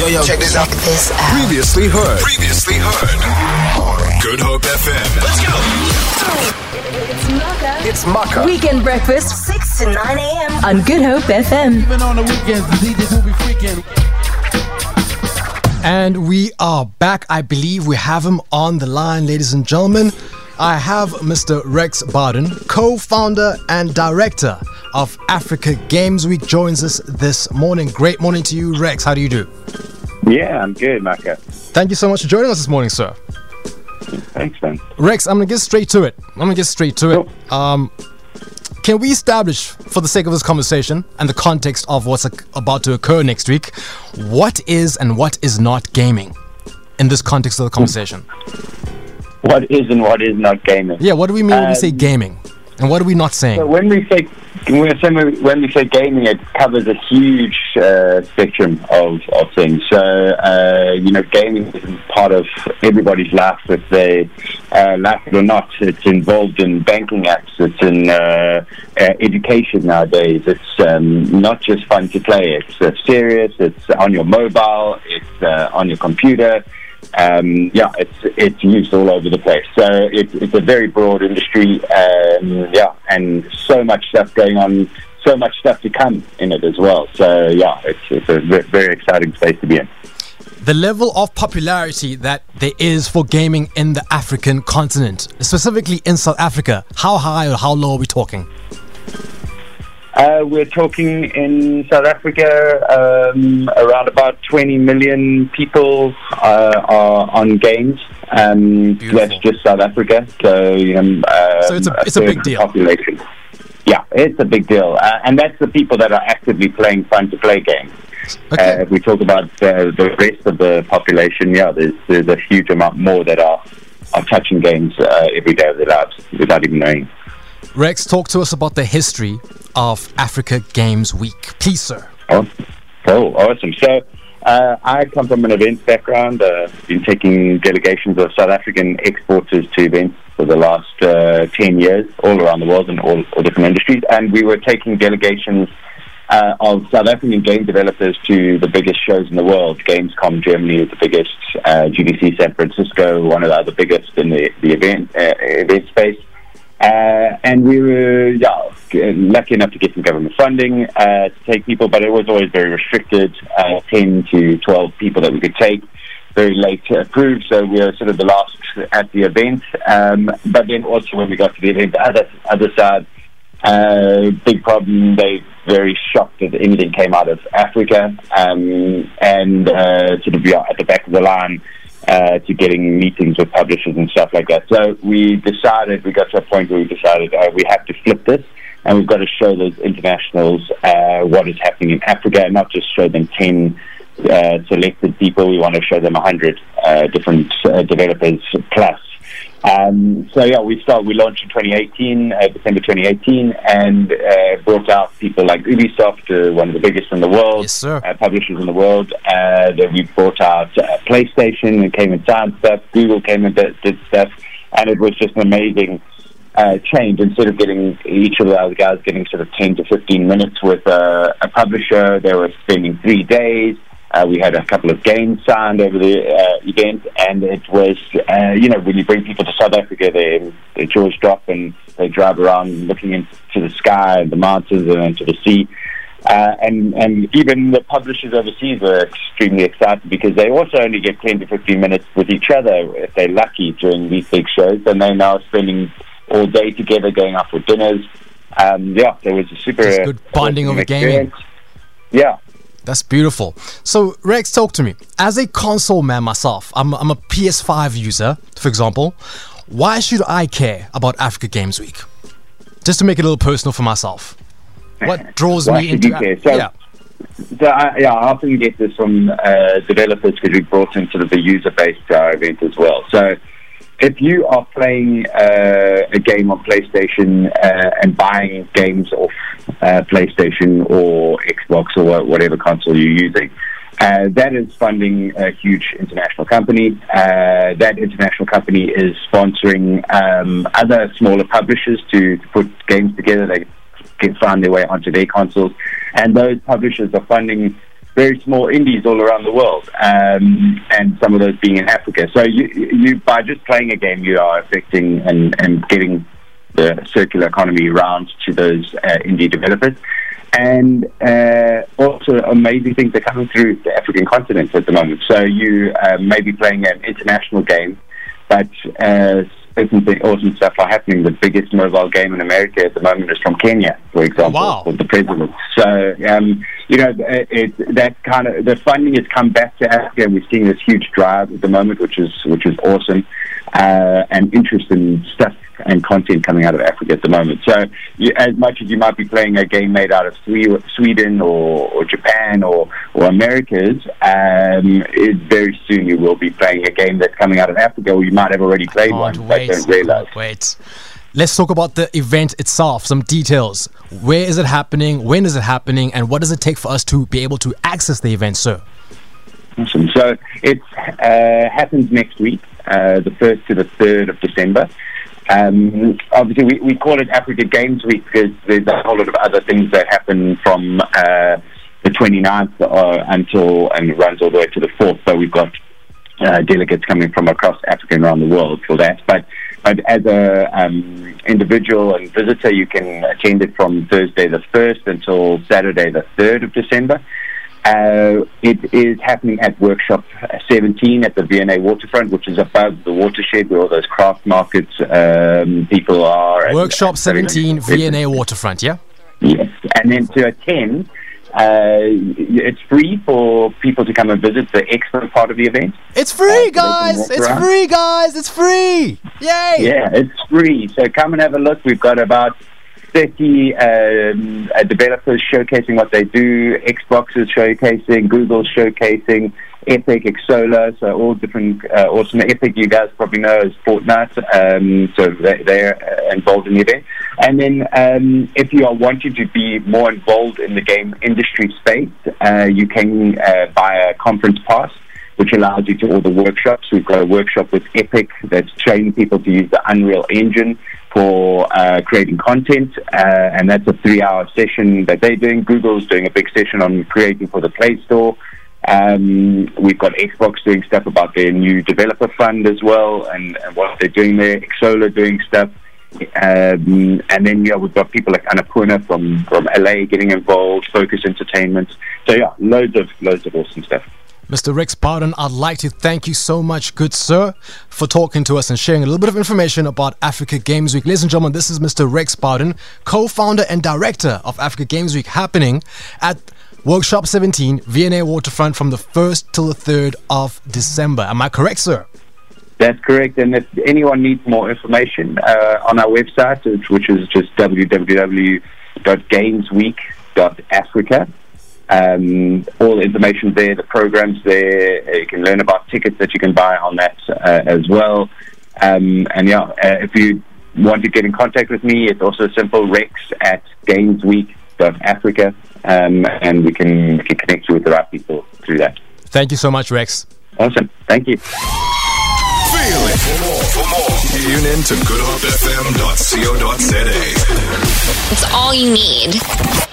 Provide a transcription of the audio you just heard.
Yo, yo, check this out. This out. Previously heard. Previously heard. Good Hope FM. Let's go. It's Maka. It's Maka. Weekend breakfast 6 to 9 a.m. on Good Hope FM. Even on the weekends, the DJs will be freaking. And we are back. I believe we have him on the line, ladies and gentlemen. I have Mr. Rex Bowden, co founder and director of Africa Games Week, joins us this morning. Great morning to you, Rex. How do you do? Yeah, I'm good, Maka. Thank you so much for joining us this morning, sir. Thanks, man. Rex, I'm gonna get straight to it. I'm gonna get straight to it. Um, can we establish, for the sake of this conversation and the context of what's about to occur next week, what is and what is not gaming in this context of the conversation? What is and what is not gaming? Yeah, what do we mean when we say Um, gaming? And what are we not saying? So when we say when we say, when we say gaming, it covers a huge uh, spectrum of, of things. So uh, you know, gaming is part of everybody's life, if they uh, like it or not. It's involved in banking apps. It's in uh, uh, education nowadays. It's um, not just fun to play. It's uh, serious. It's on your mobile. It's uh, on your computer. Um, yeah, it's it's used all over the place. So it, it's a very broad industry. Um, yeah, and so much stuff going on, so much stuff to come in it as well. So yeah, it's it's a very exciting space to be in. the level of popularity that there is for gaming in the African continent, specifically in South Africa, how high or how low are we talking? Uh, we're talking in South Africa um, around about 20 million people uh, are on games. Um, that's just South Africa. So, you know, um, So it's a- it's a third big deal. Population. Yeah, it's a big deal. Uh, and that's the people that are actively playing fun to play games. Okay. Uh, if we talk about uh, the rest of the population, yeah, there's, there's a huge amount more that are, are touching games uh, every day of their lives without even knowing. Rex, talk to us about the history of Africa Games Week. Please, sir. Oh, oh awesome. So uh, I come from an events background. Uh, been taking delegations of South African exporters to events for the last uh, 10 years, all around the world in all, all different industries. And we were taking delegations uh, of South African game developers to the biggest shows in the world. Gamescom Germany is the biggest, uh, GDC San Francisco, one of the other biggest in the, the event, uh, event space. Uh, and we were yeah, lucky enough to get some government funding uh, to take people, but it was always very restricted uh, 10 to 12 people that we could take, very late approved, so we were sort of the last at the event. Um, but then also when we got to the event, the other, other side, uh, big problem, they very shocked that anything came out of Africa um, and uh, sort of yeah, at the back of the line uh, to getting meetings with publishers and stuff like that. So we decided, we got to a point where we decided uh, we have to flip this and we've got to show those internationals uh, what is happening in Africa and not just show them 10 uh, selected people. We want to show them 100 uh, different uh, developers plus. Um, so yeah, we start. We launched in 2018, uh, December 2018, and uh, brought out people like Ubisoft, uh, one of the biggest in the world, Yes. Uh, publishers in the world. Uh, then we brought out uh, PlayStation and came and signed stuff. Google came and did, did stuff, and it was just an amazing uh, change. Instead of getting each of the other guys getting sort of 10 to 15 minutes with uh, a publisher, they were spending three days. Uh, we had a couple of games signed over the uh, event, and it was, uh, you know, when you bring people to South Africa, they, their jaws drop and they drive around looking into the sky and the mountains and into the sea. Uh, and, and even the publishers overseas were extremely excited because they also only get 10 to 15 minutes with each other if they're lucky during these big shows, and they're now spending all day together going out for dinners. Um, yeah, there was a super Just good bonding over gaming. Yeah. That's beautiful. So, Rex, talk to me. As a console man myself, I'm, I'm a PS5 user, for example. Why should I care about Africa Games Week? Just to make it a little personal for myself. What draws me into care? So- yeah. So I, yeah, I often get this from uh, developers because we brought in sort of the user base to our event as well. So if you are playing uh, a game on PlayStation uh, and buying games off uh, PlayStation or Xbox or whatever console you're using, uh, that is funding a huge international company. Uh, that international company is sponsoring um, other smaller publishers to, to put games together. They can find their way onto their consoles. And those publishers are funding very small indies all around the world, um, and some of those being in Africa. So you, you by just playing a game, you are affecting and, and getting the circular economy around to those uh, indie developers. And uh, also, amazing things are coming through the African continent at the moment. So you uh, may be playing an international game, but th- awesome stuff are happening. The biggest mobile game in America at the moment is from Kenya, for example, Wow. called the President. So um, you know, it, it, that kind of the funding has come back to Africa, and we're seeing this huge drive at the moment, which is which is awesome, uh, and interest in stuff and content coming out of Africa at the moment. So, you, as much as you might be playing a game made out of Sweden or, or Japan or, or Americas, um, it, very soon you will be playing a game that's coming out of Africa, or you might have already played one but wait. realize. Wait. Let's talk about the event itself, some details. Where is it happening? When is it happening? And what does it take for us to be able to access the event, sir? Awesome. So it uh, happens next week, uh, the 1st to the 3rd of December. Um, obviously, we, we call it Africa Games Week because there's a whole lot of other things that happen from uh, the 29th uh, until and runs all the way to the 4th. So we've got uh, delegates coming from across Africa and around the world for that. But but as a um, individual and visitor, you can attend it from Thursday the 1st until Saturday the 3rd of December. Uh, it is happening at Workshop 17 at the V&A Waterfront, which is above the watershed where all those craft markets um, people are. Workshop and very nice 17, places. V&A Waterfront, yeah? Yes, and then to attend, uh, it's free for people to come and visit the expo part of the event. It's Uh, free, can guys! It's around. free, guys! It's free! Yay! Yeah, it's free. So come and have a look. We've got about 30 um, uh, developers showcasing what they do, Xbox is showcasing, Google showcasing, Epic, Xsolla, so all different uh, awesome. Epic, you guys probably know, is Fortnite, um, so they, they're uh, involved in the event. And then um, if you are wanting to be more involved in the game industry space, uh, you can uh, buy a conference pass which allows you to all the workshops. We've got a workshop with Epic that's training people to use the Unreal Engine for uh, creating content, uh, and that's a three-hour session that they're doing. Google's doing a big session on creating for the Play Store. Um, we've got Xbox doing stuff about their new developer fund as well, and, and what they're doing there. Xsolla doing stuff. Um, and then yeah, we've got people like Annapurna from from LA getting involved, Focus Entertainment. So yeah, loads of loads of awesome stuff. Mr. Rex Bowden, I'd like to thank you so much, good sir, for talking to us and sharing a little bit of information about Africa Games Week. Ladies and gentlemen, this is Mr. Rex Bowden, co founder and director of Africa Games Week, happening at Workshop 17, V&A Waterfront from the 1st till the 3rd of December. Am I correct, sir? That's correct. And if anyone needs more information uh, on our website, which is just www.gamesweek.africa, um, all the information there, the programs there. uh, You can learn about tickets that you can buy on that uh, as well. Um, and yeah, uh, if you want to get in contact with me, it's also simple rex at gamesweek.africa, um, and we can, we can connect you with the right people through that. Thank you so much, Rex. Awesome. Thank you. Feel it. For more, for more, tune in to goodhopefm.co.za. It's all you need.